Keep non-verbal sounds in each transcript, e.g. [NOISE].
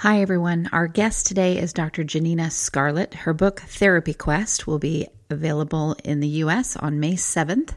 Hi, everyone. Our guest today is Dr. Janina Scarlet. Her book, Therapy Quest, will be available in the U.S. on May 7th.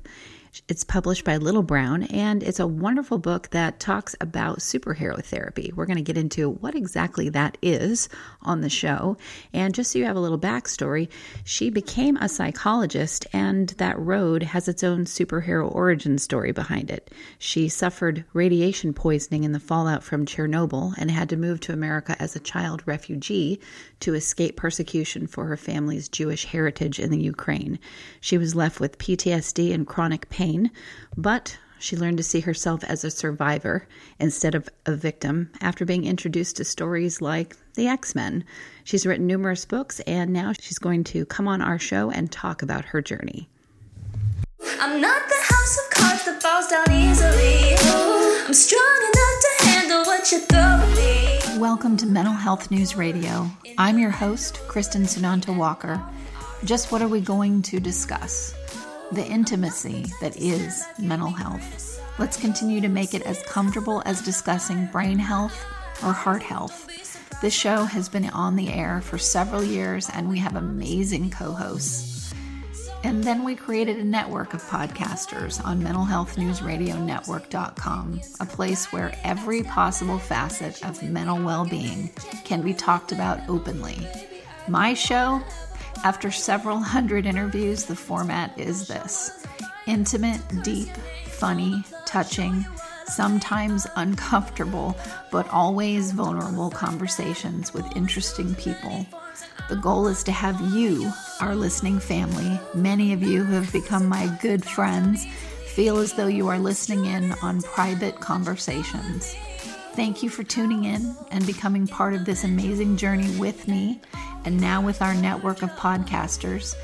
It's published by Little Brown, and it's a wonderful book that talks about superhero therapy. We're going to get into what exactly that is on the show. And just so you have a little backstory, she became a psychologist, and that road has its own superhero origin story behind it. She suffered radiation poisoning in the fallout from Chernobyl and had to move to America as a child refugee to escape persecution for her family's Jewish heritage in the Ukraine. She was left with PTSD and chronic pain pain, but she learned to see herself as a survivor instead of a victim after being introduced to stories like the X Men. She's written numerous books, and now she's going to come on our show and talk about her journey. I'm not the house of cards that falls down easily. I'm strong enough to handle what you throw at me. Welcome to Mental Health News Radio. I'm your host, Kristen Sunanta Walker. Just what are we going to discuss? The intimacy that is mental health. Let's continue to make it as comfortable as discussing brain health or heart health. This show has been on the air for several years, and we have amazing co hosts. And then we created a network of podcasters on mentalhealthnewsradionetwork.com, a place where every possible facet of mental well being can be talked about openly. My show after several hundred interviews, the format is this intimate, deep, funny, touching, sometimes uncomfortable, but always vulnerable conversations with interesting people. The goal is to have you, our listening family, many of you who have become my good friends, feel as though you are listening in on private conversations. Thank you for tuning in and becoming part of this amazing journey with me and now with our network of podcasters.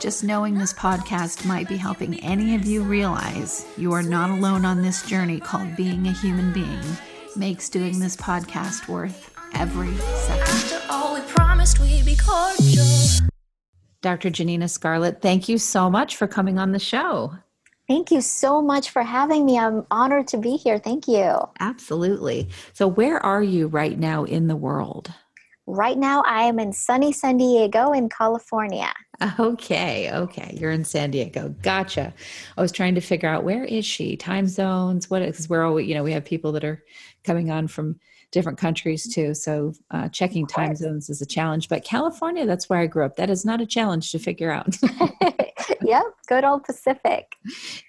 Just knowing this podcast might be helping any of you realize you are not alone on this journey called being a human being makes doing this podcast worth every second. Dr. Janina Scarlet, thank you so much for coming on the show. Thank you so much for having me. I'm honored to be here. Thank you. Absolutely. So, where are you right now in the world? Right now, I am in sunny San Diego in California. Okay, okay. You're in San Diego. Gotcha. I was trying to figure out where is she? Time zones? What? Because we're all, you know, we have people that are coming on from different countries too. So uh, checking time zones is a challenge. But California, that's where I grew up. That is not a challenge to figure out. [LAUGHS] yep, good old Pacific.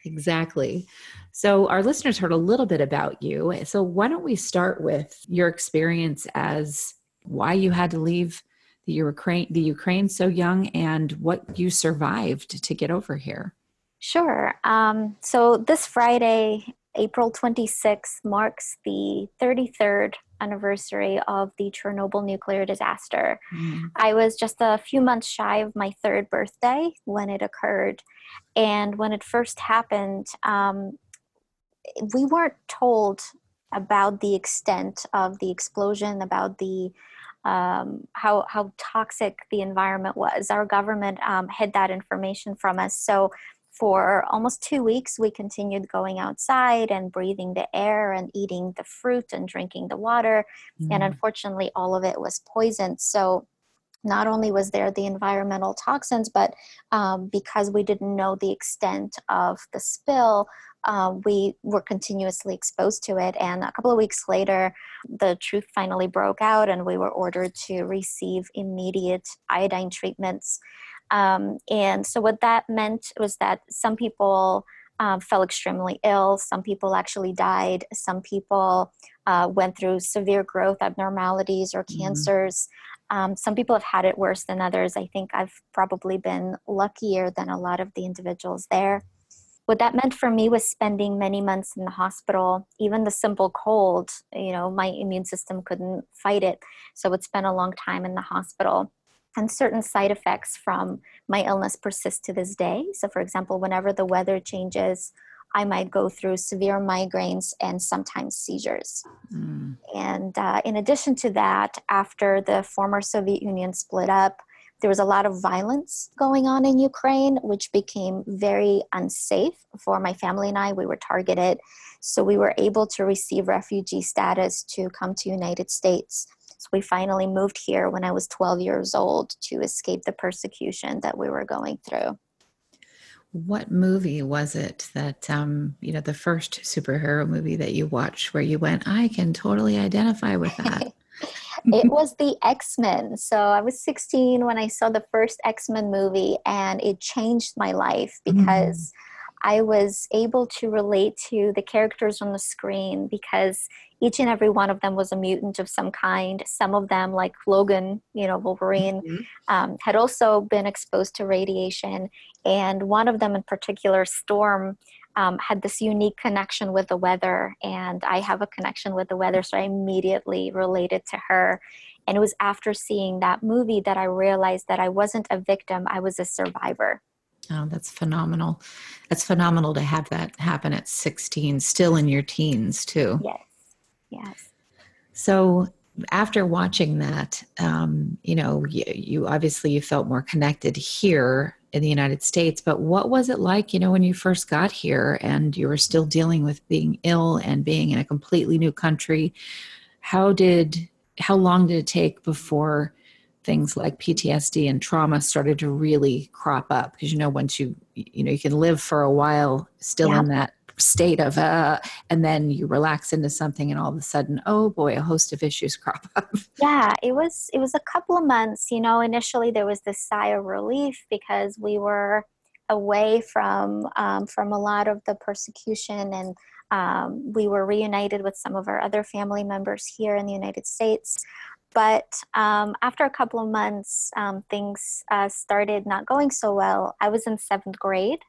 Exactly. So our listeners heard a little bit about you. So why don't we start with your experience as why you had to leave the Ukraine, the Ukraine so young, and what you survived to get over here. Sure. Um, so this Friday, April 26th, marks the 33rd anniversary of the Chernobyl nuclear disaster. Mm. I was just a few months shy of my third birthday when it occurred. And when it first happened, um, we weren't told about the extent of the explosion, about the um, how how toxic the environment was. Our government um, hid that information from us, so for almost two weeks, we continued going outside and breathing the air and eating the fruit and drinking the water. Mm. And unfortunately, all of it was poisoned. So, not only was there the environmental toxins, but um, because we didn't know the extent of the spill, uh, we were continuously exposed to it. And a couple of weeks later, the truth finally broke out, and we were ordered to receive immediate iodine treatments um, and so, what that meant was that some people um, fell extremely ill, some people actually died, some people uh, went through severe growth abnormalities or mm-hmm. cancers. Mm-hmm. Um, some people have had it worse than others. I think I've probably been luckier than a lot of the individuals there. What that meant for me was spending many months in the hospital. Even the simple cold, you know, my immune system couldn't fight it. So it spent a long time in the hospital and certain side effects from my illness persist to this day. So, for example, whenever the weather changes, I might go through severe migraines and sometimes seizures. Mm. And uh, in addition to that, after the former Soviet Union split up, there was a lot of violence going on in Ukraine, which became very unsafe for my family and I. We were targeted. So we were able to receive refugee status to come to United States. So we finally moved here when I was 12 years old to escape the persecution that we were going through. What movie was it that, um, you know, the first superhero movie that you watched where you went, I can totally identify with that? [LAUGHS] it [LAUGHS] was the X Men. So I was 16 when I saw the first X Men movie, and it changed my life because. Mm I was able to relate to the characters on the screen because each and every one of them was a mutant of some kind. Some of them, like Logan, you know, Wolverine, mm-hmm. um, had also been exposed to radiation. And one of them in particular, Storm, um, had this unique connection with the weather. And I have a connection with the weather, so I immediately related to her. And it was after seeing that movie that I realized that I wasn't a victim, I was a survivor. Oh, that's phenomenal. That's phenomenal to have that happen at 16, still in your teens, too. Yes. Yes. So, after watching that, um, you know, you, you obviously you felt more connected here in the United States, but what was it like, you know, when you first got here and you were still dealing with being ill and being in a completely new country? How did, how long did it take before things like PTSD and trauma started to really crop up because you know once you you know you can live for a while still yeah. in that state of uh and then you relax into something and all of a sudden oh boy a host of issues [LAUGHS] crop up yeah it was it was a couple of months you know initially there was this sigh of relief because we were away from um, from a lot of the persecution and um, we were reunited with some of our other family members here in the united states but um, after a couple of months, um, things uh, started not going so well. I was in seventh grade,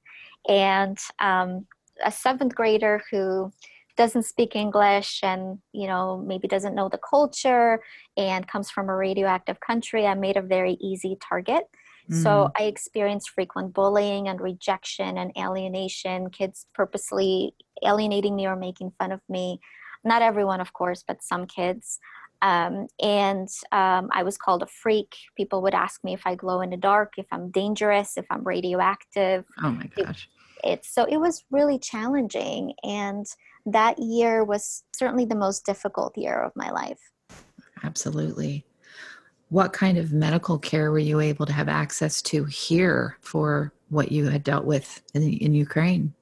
and um, a seventh grader who doesn't speak English and you know maybe doesn't know the culture and comes from a radioactive country, I made a very easy target. Mm. So I experienced frequent bullying and rejection and alienation, kids purposely alienating me or making fun of me. Not everyone, of course, but some kids. Um, and um, I was called a freak. People would ask me if I glow in the dark, if I'm dangerous, if I'm radioactive. Oh my gosh. It, it's so it was really challenging. And that year was certainly the most difficult year of my life. Absolutely. What kind of medical care were you able to have access to here for what you had dealt with in, in Ukraine?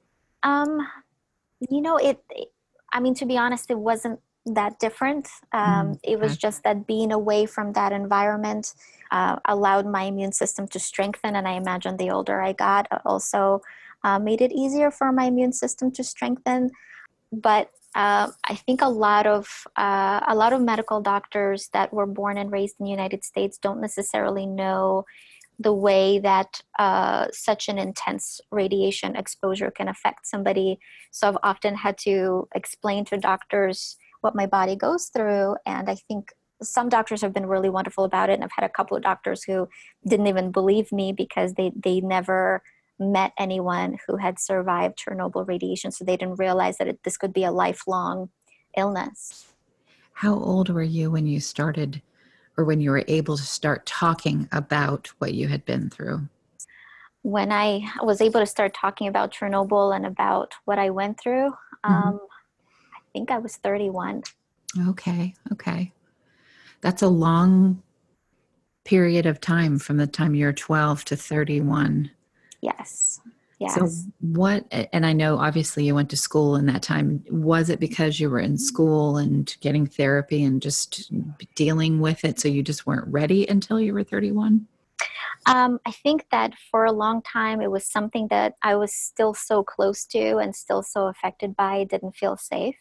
Um, you know, it, it I mean, to be honest, it wasn't that different. Um, mm, it was just that being away from that environment uh, allowed my immune system to strengthen, and I imagine the older I got, uh, also uh, made it easier for my immune system to strengthen. But uh, I think a lot of uh, a lot of medical doctors that were born and raised in the United States don't necessarily know the way that uh, such an intense radiation exposure can affect somebody. So I've often had to explain to doctors what my body goes through. And I think some doctors have been really wonderful about it. And I've had a couple of doctors who didn't even believe me because they, they never met anyone who had survived Chernobyl radiation. So they didn't realize that it, this could be a lifelong illness. How old were you when you started or when you were able to start talking about what you had been through? When I was able to start talking about Chernobyl and about what I went through, mm-hmm. um, I think I was 31. Okay, okay. That's a long period of time from the time you're 12 to 31. Yes. Yes. So, what, and I know obviously you went to school in that time. Was it because you were in school and getting therapy and just dealing with it, so you just weren't ready until you were 31? Um, I think that for a long time it was something that I was still so close to and still so affected by, I didn't feel safe.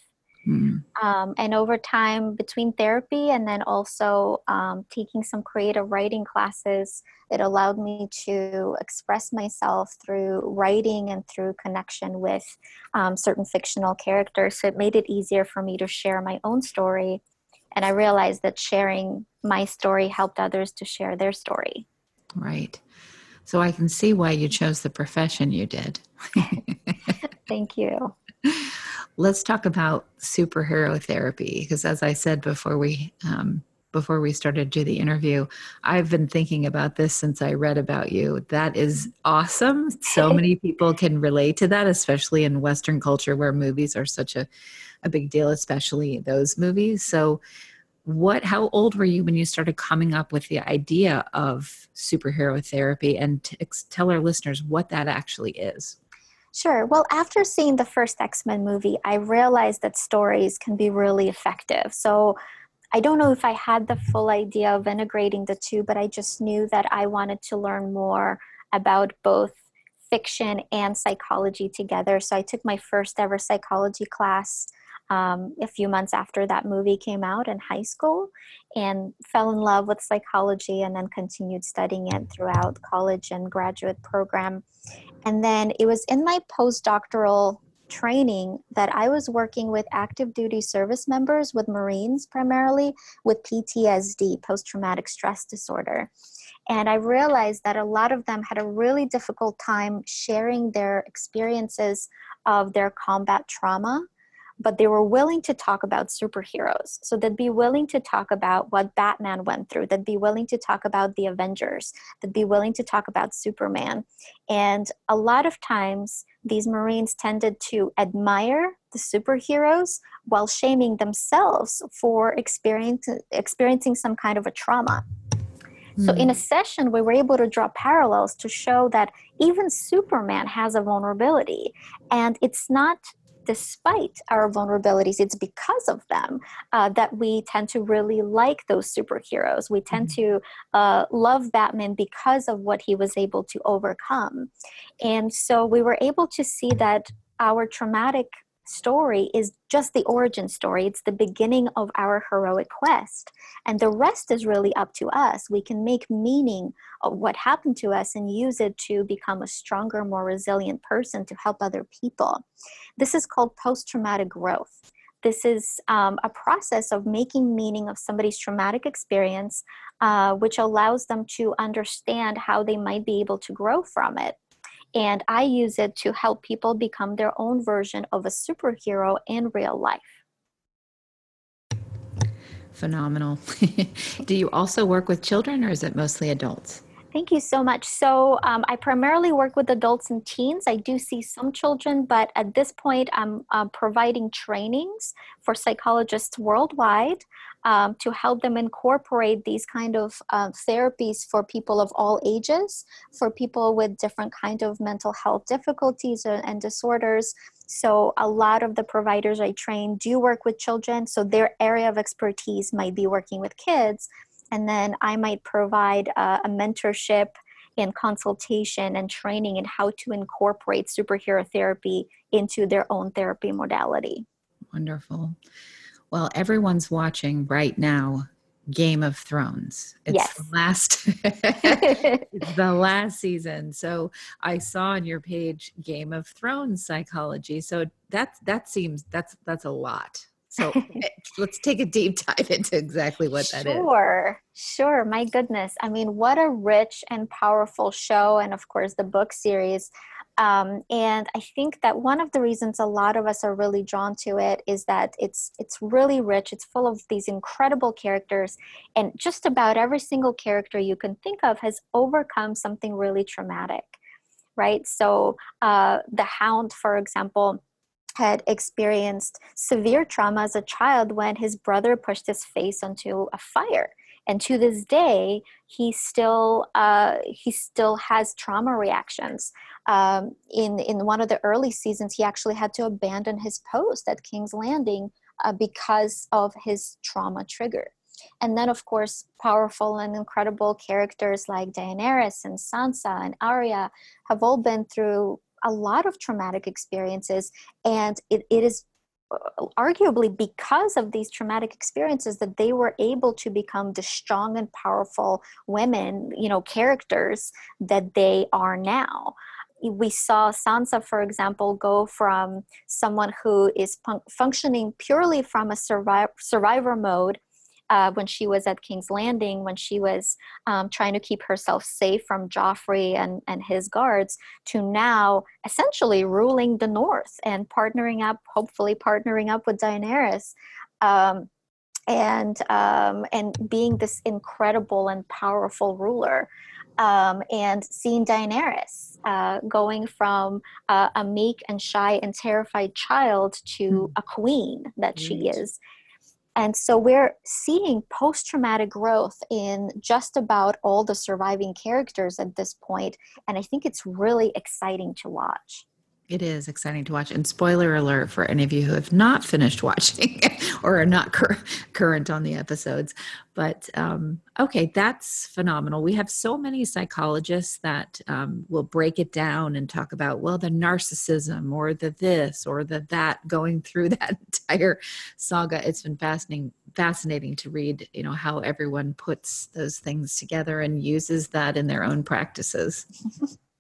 Mm. Um, and over time, between therapy and then also um, taking some creative writing classes, it allowed me to express myself through writing and through connection with um, certain fictional characters. So it made it easier for me to share my own story. And I realized that sharing my story helped others to share their story. Right. So I can see why you chose the profession you did. [LAUGHS] Thank you. Let's talk about superhero therapy because as i said before we um, before we started to do the interview i've been thinking about this since i read about you. That is awesome. So [LAUGHS] many people can relate to that especially in western culture where movies are such a, a big deal especially those movies. So what how old were you when you started coming up with the idea of superhero therapy? And t- tell our listeners what that actually is Sure. Well, after seeing the first X Men movie, I realized that stories can be really effective. So I don't know if I had the full idea of integrating the two, but I just knew that I wanted to learn more about both fiction and psychology together. So I took my first ever psychology class um, a few months after that movie came out in high school and fell in love with psychology and then continued studying it throughout college and graduate program. And then it was in my postdoctoral training that I was working with active duty service members, with Marines primarily, with PTSD, post traumatic stress disorder. And I realized that a lot of them had a really difficult time sharing their experiences of their combat trauma but they were willing to talk about superheroes. So they'd be willing to talk about what Batman went through, they'd be willing to talk about the Avengers, they'd be willing to talk about Superman. And a lot of times, these Marines tended to admire the superheroes while shaming themselves for experience, experiencing some kind of a trauma. So, in a hmm. session, we were able to draw parallels to show that even Superman has a vulnerability. And it's not despite our vulnerabilities, it's because of them uh, that we tend to really like those superheroes. We tend mm-hmm. to uh, love Batman because of what he was able to overcome. And so we were able to see that our traumatic story is just the origin story. It's the beginning of our heroic quest. And the rest is really up to us. We can make meaning of what happened to us and use it to become a stronger, more resilient person to help other people. This is called post traumatic growth. This is um, a process of making meaning of somebody's traumatic experience, uh, which allows them to understand how they might be able to grow from it and I use it to help people become their own version of a superhero in real life. Phenomenal. [LAUGHS] Do you also work with children or is it mostly adults? Thank you so much. So, um, I primarily work with adults and teens. I do see some children, but at this point, I'm uh, providing trainings for psychologists worldwide um, to help them incorporate these kind of uh, therapies for people of all ages, for people with different kind of mental health difficulties and disorders. So, a lot of the providers I train do work with children. So, their area of expertise might be working with kids and then I might provide a, a mentorship and consultation and training in how to incorporate superhero therapy into their own therapy modality. Wonderful. Well, everyone's watching right now Game of Thrones. It's yes. the last [LAUGHS] it's the last season. So I saw on your page Game of Thrones psychology. So that that seems that's that's a lot. So eh, let's take a deep [LAUGHS] dive into exactly what that sure, is. Sure, sure. My goodness. I mean, what a rich and powerful show, and of course, the book series. Um, and I think that one of the reasons a lot of us are really drawn to it is that it's it's really rich. It's full of these incredible characters, and just about every single character you can think of has overcome something really traumatic, right? So uh, the Hound, for example had experienced severe trauma as a child when his brother pushed his face onto a fire. And to this day he still uh, he still has trauma reactions. Um, in in one of the early seasons he actually had to abandon his post at king's landing uh, because of his trauma trigger. And then of course powerful and incredible characters like daenerys and sansa and arya have all been through a lot of traumatic experiences and it, it is uh, arguably because of these traumatic experiences that they were able to become the strong and powerful women you know characters that they are now. We saw Sansa, for example, go from someone who is functioning purely from a survivor, survivor mode uh, when she was at King's Landing, when she was um, trying to keep herself safe from Joffrey and, and his guards, to now essentially ruling the North and partnering up, hopefully partnering up with Daenerys. Um, and um, and being this incredible and powerful ruler, um, and seeing Daenerys uh, going from uh, a meek and shy and terrified child to mm. a queen that right. she is, And so we're seeing post traumatic growth in just about all the surviving characters at this point, And I think it's really exciting to watch. It is exciting to watch. And spoiler alert for any of you who have not finished [LAUGHS] watching or are not cur- current on the episodes. But um, okay, that's phenomenal. We have so many psychologists that um, will break it down and talk about, well, the narcissism or the this or the that going through [LAUGHS] that entire saga. It's been fascinating fascinating to read you know how everyone puts those things together and uses that in their own practices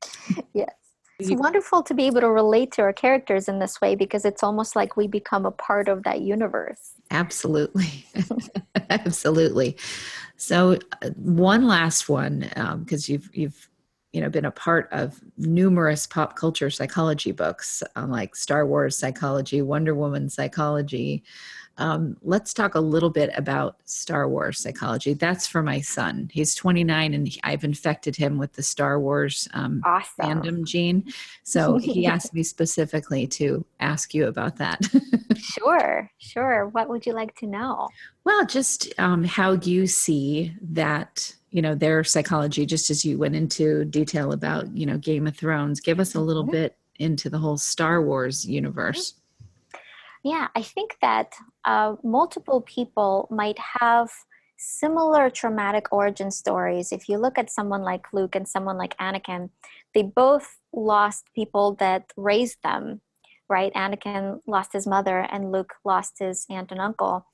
[LAUGHS] yes it's wonderful to be able to relate to our characters in this way because it's almost like we become a part of that universe. Absolutely. [LAUGHS] [LAUGHS] Absolutely. So uh, one last one because um, you've you've you know been a part of numerous pop culture psychology books um, like Star Wars psychology, Wonder Woman psychology, um, let's talk a little bit about Star Wars psychology. That's for my son. He's 29, and I've infected him with the Star Wars um, awesome. fandom gene. So he [LAUGHS] asked me specifically to ask you about that. [LAUGHS] sure, sure. What would you like to know? Well, just um, how you see that you know their psychology just as you went into detail about you know game of thrones give us a little mm-hmm. bit into the whole star wars universe yeah, I think that uh, multiple people might have similar traumatic origin stories. If you look at someone like Luke and someone like Anakin, they both lost people that raised them, right? Anakin lost his mother, and Luke lost his aunt and uncle.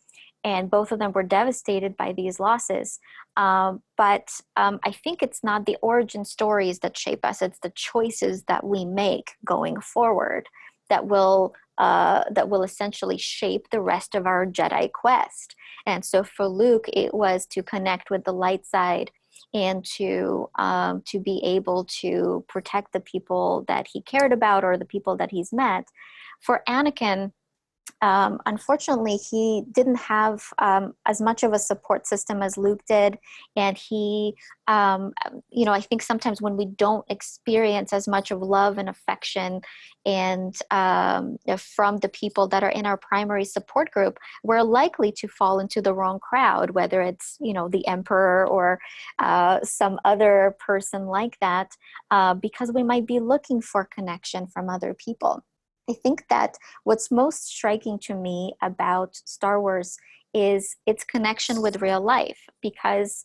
And both of them were devastated by these losses. Um, but um, I think it's not the origin stories that shape us, it's the choices that we make going forward that will uh, that will essentially shape the rest of our Jedi quest. And so for Luke, it was to connect with the light side and to um, to be able to protect the people that he cared about or the people that he's met. For Anakin, um, unfortunately, he didn't have um, as much of a support system as Luke did. And he, um, you know, I think sometimes when we don't experience as much of love and affection and um, from the people that are in our primary support group, we're likely to fall into the wrong crowd, whether it's, you know, the emperor or uh, some other person like that, uh, because we might be looking for connection from other people. I think that what's most striking to me about Star Wars is its connection with real life because,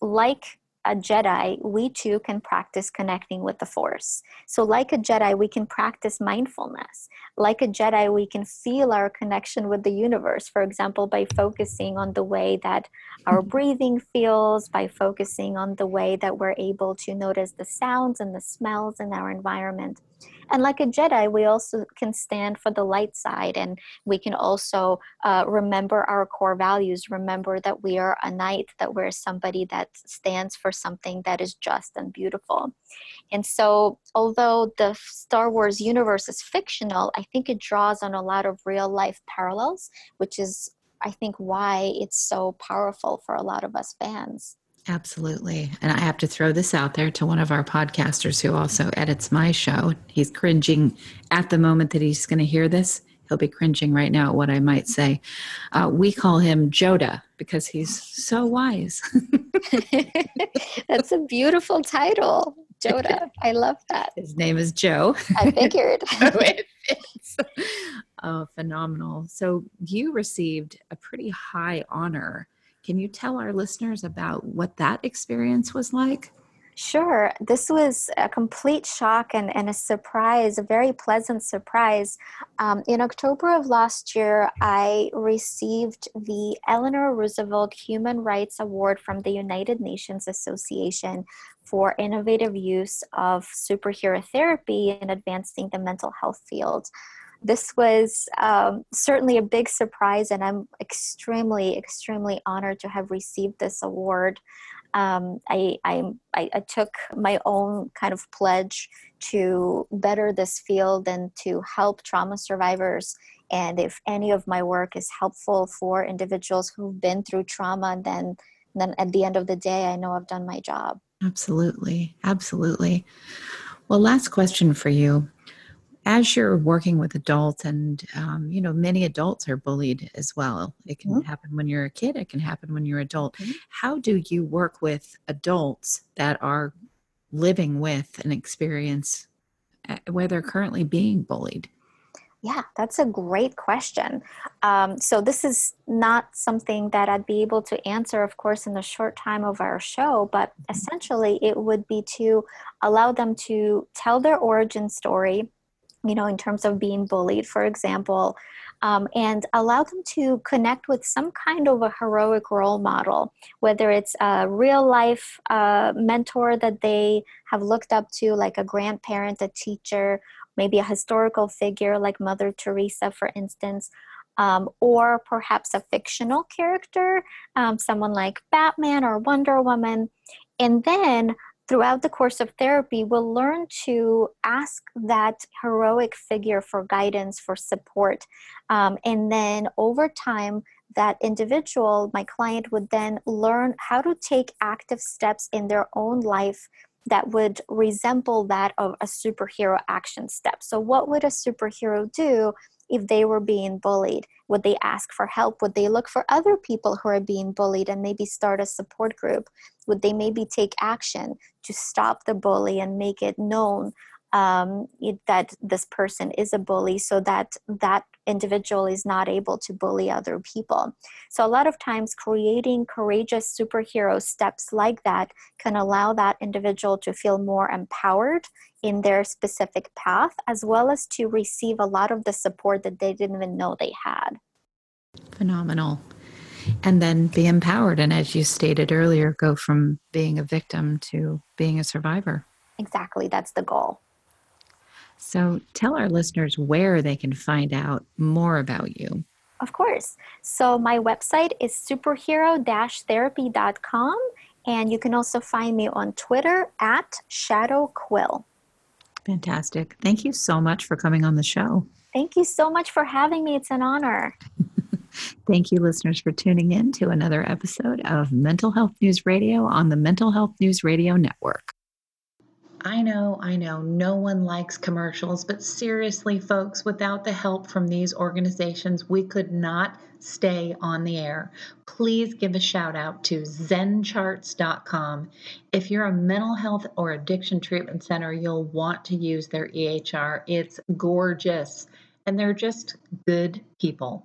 like a Jedi, we too can practice connecting with the Force. So, like a Jedi, we can practice mindfulness. Like a Jedi, we can feel our connection with the universe, for example, by focusing on the way that our [LAUGHS] breathing feels, by focusing on the way that we're able to notice the sounds and the smells in our environment. And like a Jedi, we also can stand for the light side and we can also uh, remember our core values. Remember that we are a knight, that we're somebody that stands for something that is just and beautiful. And so, although the Star Wars universe is fictional, I think it draws on a lot of real life parallels, which is, I think, why it's so powerful for a lot of us fans. Absolutely. And I have to throw this out there to one of our podcasters who also edits my show. He's cringing at the moment that he's going to hear this. He'll be cringing right now at what I might say. Uh, we call him Joda because he's so wise. [LAUGHS] That's a beautiful title, Joda. I love that. His name is Joe. I figured. [LAUGHS] oh, oh, phenomenal. So you received a pretty high honor can you tell our listeners about what that experience was like? Sure. This was a complete shock and, and a surprise, a very pleasant surprise. Um, in October of last year, I received the Eleanor Roosevelt Human Rights Award from the United Nations Association for innovative use of superhero therapy in advancing the mental health field this was um, certainly a big surprise, and I'm extremely, extremely honored to have received this award. Um, I, I, I, took my own kind of pledge to better this field and to help trauma survivors. And if any of my work is helpful for individuals who've been through trauma, then, then at the end of the day, I know I've done my job. Absolutely. Absolutely. Well, last question for you as you're working with adults, and um, you know, many adults are bullied as well. It can mm-hmm. happen when you're a kid. It can happen when you're adult. Mm-hmm. How do you work with adults that are living with an experience uh, where they're currently being bullied? Yeah, that's a great question. Um, so, this is not something that I'd be able to answer, of course, in the short time of our show, but mm-hmm. essentially it would be to allow them to tell their origin story, you know, in terms of being bullied, for example, um, and allow them to connect with some kind of a heroic role model, whether it's a real life uh, mentor that they have looked up to, like a grandparent, a teacher, maybe a historical figure like Mother Teresa, for instance, um, or perhaps a fictional character, um, someone like Batman or Wonder Woman. And then throughout the course of therapy, we'll learn to ask that heroic figure for guidance, for support. Um, and then over time, that individual, my client, would then learn how to take active steps in their own life that would resemble that of a superhero action step. So, what would a superhero do if they were being bullied? Would they ask for help? Would they look for other people who are being bullied and maybe start a support group? Would they maybe take action to stop the bully and make it known um, that this person is a bully so that that individual is not able to bully other people. So, a lot of times, creating courageous superhero steps like that can allow that individual to feel more empowered in their specific path, as well as to receive a lot of the support that they didn't even know they had. Phenomenal. And then be empowered. And as you stated earlier, go from being a victim to being a survivor. Exactly. That's the goal. So tell our listeners where they can find out more about you. Of course. So my website is superhero therapy.com. And you can also find me on Twitter at Shadow Quill. Fantastic. Thank you so much for coming on the show. Thank you so much for having me. It's an honor. [LAUGHS] Thank you, listeners, for tuning in to another episode of Mental Health News Radio on the Mental Health News Radio Network. I know, I know, no one likes commercials, but seriously, folks, without the help from these organizations, we could not stay on the air. Please give a shout out to zencharts.com. If you're a mental health or addiction treatment center, you'll want to use their EHR. It's gorgeous, and they're just good people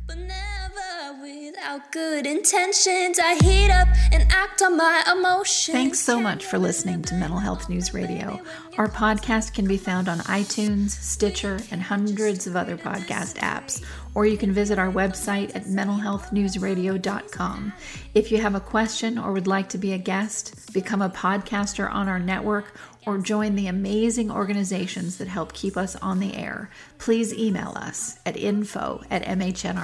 But never without good intentions. I heat up and act on my emotions. Thanks so much for listening to Mental Health News Radio. Our podcast can be found on iTunes, Stitcher, and hundreds of other podcast apps or you can visit our website at mentalhealthnewsradio.com. If you have a question or would like to be a guest, become a podcaster on our network, or join the amazing organizations that help keep us on the air, please email us at info at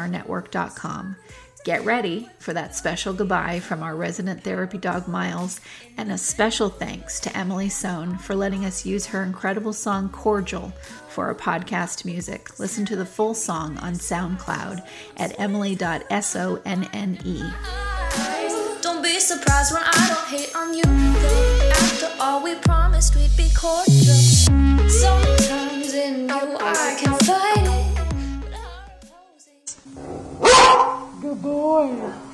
mhnrnetwork.com. Get ready for that special goodbye from our resident therapy dog Miles, and a special thanks to Emily Sohn for letting us use her incredible song Cordial for our podcast music. Listen to the full song on SoundCloud at emily.sonne. Don't be surprised when I don't hate on you. After all, we promised we'd be cordial. Sometimes in you, I can Good boy.